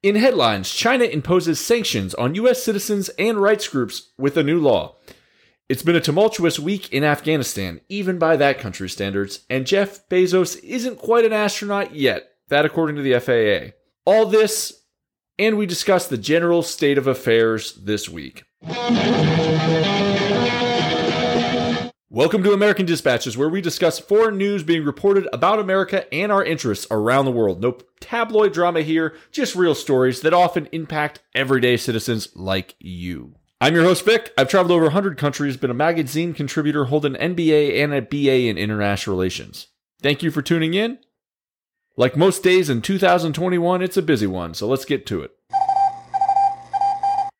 In headlines, China imposes sanctions on U.S. citizens and rights groups with a new law. It's been a tumultuous week in Afghanistan, even by that country's standards, and Jeff Bezos isn't quite an astronaut yet, that according to the FAA. All this, and we discuss the general state of affairs this week. Welcome to American Dispatches, where we discuss foreign news being reported about America and our interests around the world. No tabloid drama here, just real stories that often impact everyday citizens like you. I'm your host, Vic. I've traveled over 100 countries, been a magazine contributor, hold an MBA and a BA in international relations. Thank you for tuning in. Like most days in 2021, it's a busy one, so let's get to it.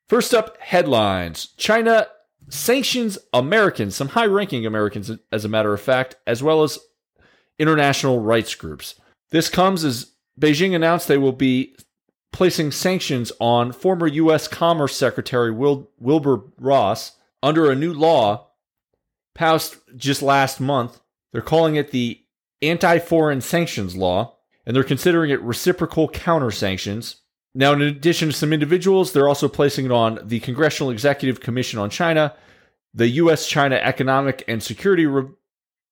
First up, headlines China sanctions Americans, some high ranking Americans, as a matter of fact, as well as international rights groups. This comes as Beijing announced they will be placing sanctions on former U.S. Commerce Secretary Wil- Wilbur Ross under a new law passed just last month. They're calling it the Anti Foreign Sanctions Law, and they're considering it reciprocal counter sanctions. Now, in addition to some individuals, they're also placing it on the Congressional Executive Commission on China, the U.S. China Economic and Security Re-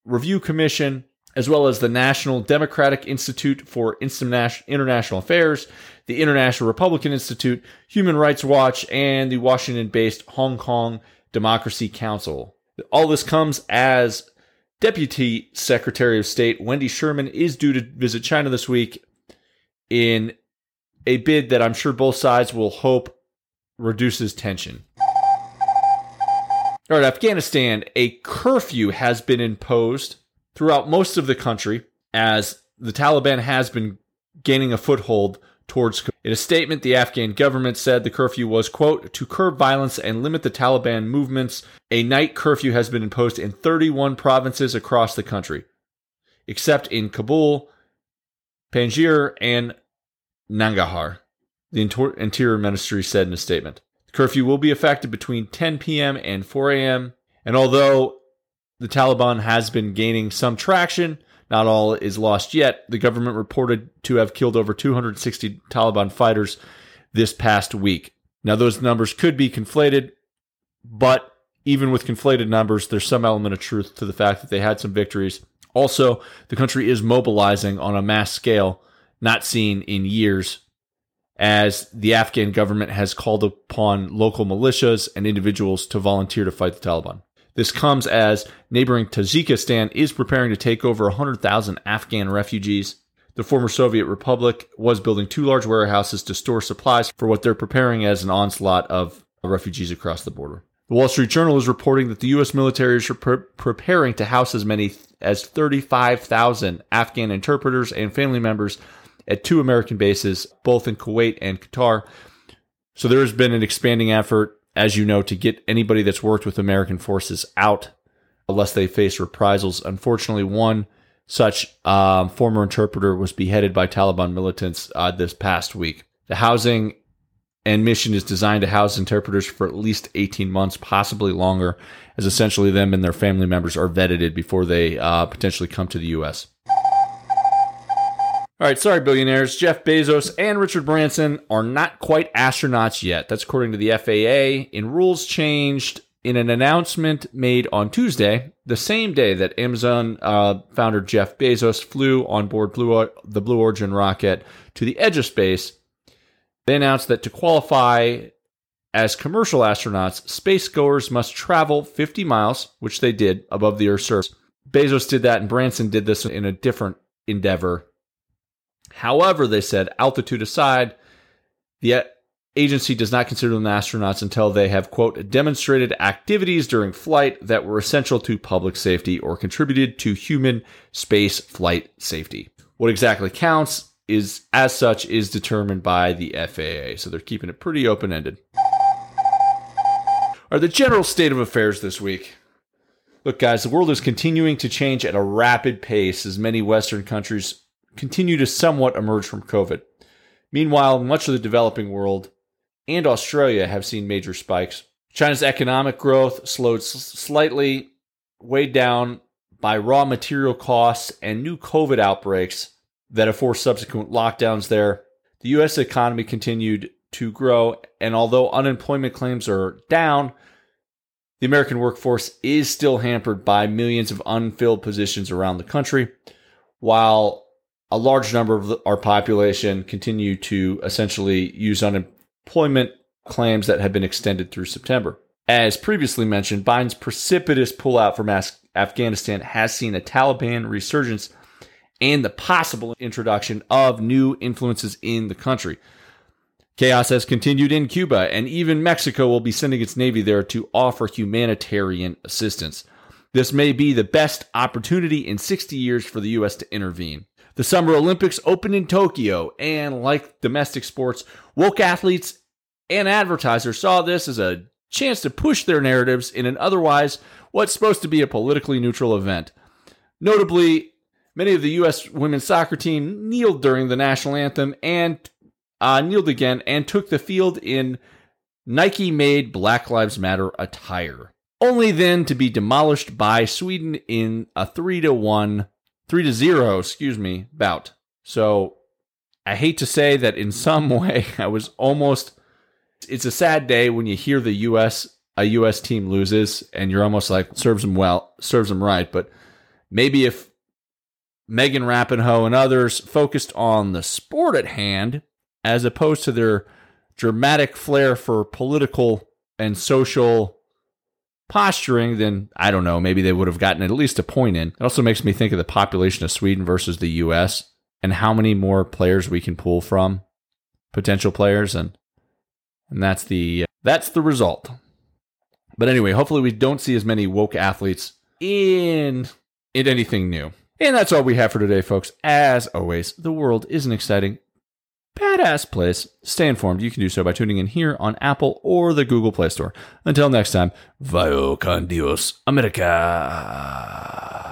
Review Commission, as well as the National Democratic Institute for International Affairs, the International Republican Institute, Human Rights Watch, and the Washington based Hong Kong Democracy Council. All this comes as Deputy Secretary of State Wendy Sherman is due to visit China this week in a bid that I'm sure both sides will hope reduces tension. All right, Afghanistan, a curfew has been imposed throughout most of the country as the Taliban has been gaining a foothold towards. In a statement, the Afghan government said the curfew was, quote, to curb violence and limit the Taliban movements. A night curfew has been imposed in 31 provinces across the country, except in Kabul, Panjshir, and Nangarhar, the Interior Ministry said in a statement. The curfew will be effective between 10 p.m. and 4 a.m. And although the Taliban has been gaining some traction, not all is lost yet. The government reported to have killed over 260 Taliban fighters this past week. Now, those numbers could be conflated, but even with conflated numbers, there's some element of truth to the fact that they had some victories. Also, the country is mobilizing on a mass scale not seen in years as the Afghan government has called upon local militias and individuals to volunteer to fight the Taliban. This comes as neighboring Tajikistan is preparing to take over 100,000 Afghan refugees. The former Soviet Republic was building two large warehouses to store supplies for what they're preparing as an onslaught of refugees across the border. The Wall Street Journal is reporting that the U.S. military is pre- preparing to house as many as 35,000 Afghan interpreters and family members at two American bases, both in Kuwait and Qatar. So there has been an expanding effort as you know, to get anybody that's worked with American forces out unless they face reprisals. Unfortunately, one such um, former interpreter was beheaded by Taliban militants uh, this past week. The housing and mission is designed to house interpreters for at least 18 months, possibly longer, as essentially them and their family members are vetted before they uh, potentially come to the U.S. All right, sorry, billionaires. Jeff Bezos and Richard Branson are not quite astronauts yet. That's according to the FAA. In rules changed in an announcement made on Tuesday, the same day that Amazon uh, founder Jeff Bezos flew on board Blue, the Blue Origin rocket to the edge of space. They announced that to qualify as commercial astronauts, spacegoers must travel 50 miles, which they did above the Earth's surface. Bezos did that, and Branson did this in a different endeavor However, they said, altitude aside, the agency does not consider them astronauts until they have, quote, demonstrated activities during flight that were essential to public safety or contributed to human space flight safety. What exactly counts is, as such, is determined by the FAA. So they're keeping it pretty open ended. Are the general state of affairs this week? Look, guys, the world is continuing to change at a rapid pace as many Western countries continue to somewhat emerge from COVID. Meanwhile, much of the developing world and Australia have seen major spikes. China's economic growth slowed slightly, weighed down by raw material costs and new COVID outbreaks that have forced subsequent lockdowns there. The U.S. economy continued to grow, and although unemployment claims are down, the American workforce is still hampered by millions of unfilled positions around the country, while a large number of our population continue to essentially use unemployment claims that have been extended through September. As previously mentioned, Biden's precipitous pullout from Afghanistan has seen a Taliban resurgence and the possible introduction of new influences in the country. Chaos has continued in Cuba, and even Mexico will be sending its Navy there to offer humanitarian assistance. This may be the best opportunity in 60 years for the U.S. to intervene. The Summer Olympics opened in Tokyo, and like domestic sports, woke athletes and advertisers saw this as a chance to push their narratives in an otherwise what's supposed to be a politically neutral event. Notably, many of the U.S. women's soccer team kneeled during the national anthem and uh, kneeled again and took the field in Nike made Black Lives Matter attire, only then to be demolished by Sweden in a 3 to 1, 3 to 0, excuse me, bout. So I hate to say that in some way I was almost it's a sad day when you hear the US a US team loses and you're almost like serves them well, serves them right, but maybe if Megan Rapinoe and others focused on the sport at hand as opposed to their dramatic flair for political and social posturing, then I don't know, maybe they would have gotten at least a point in. It also makes me think of the population of Sweden versus the US and how many more players we can pull from, potential players and and that's the that's the result. But anyway, hopefully we don't see as many woke athletes in in anything new. And that's all we have for today, folks. As always, the world is an exciting, badass place. Stay informed. You can do so by tuning in here on Apple or the Google Play Store. Until next time, Vio con Dios, America.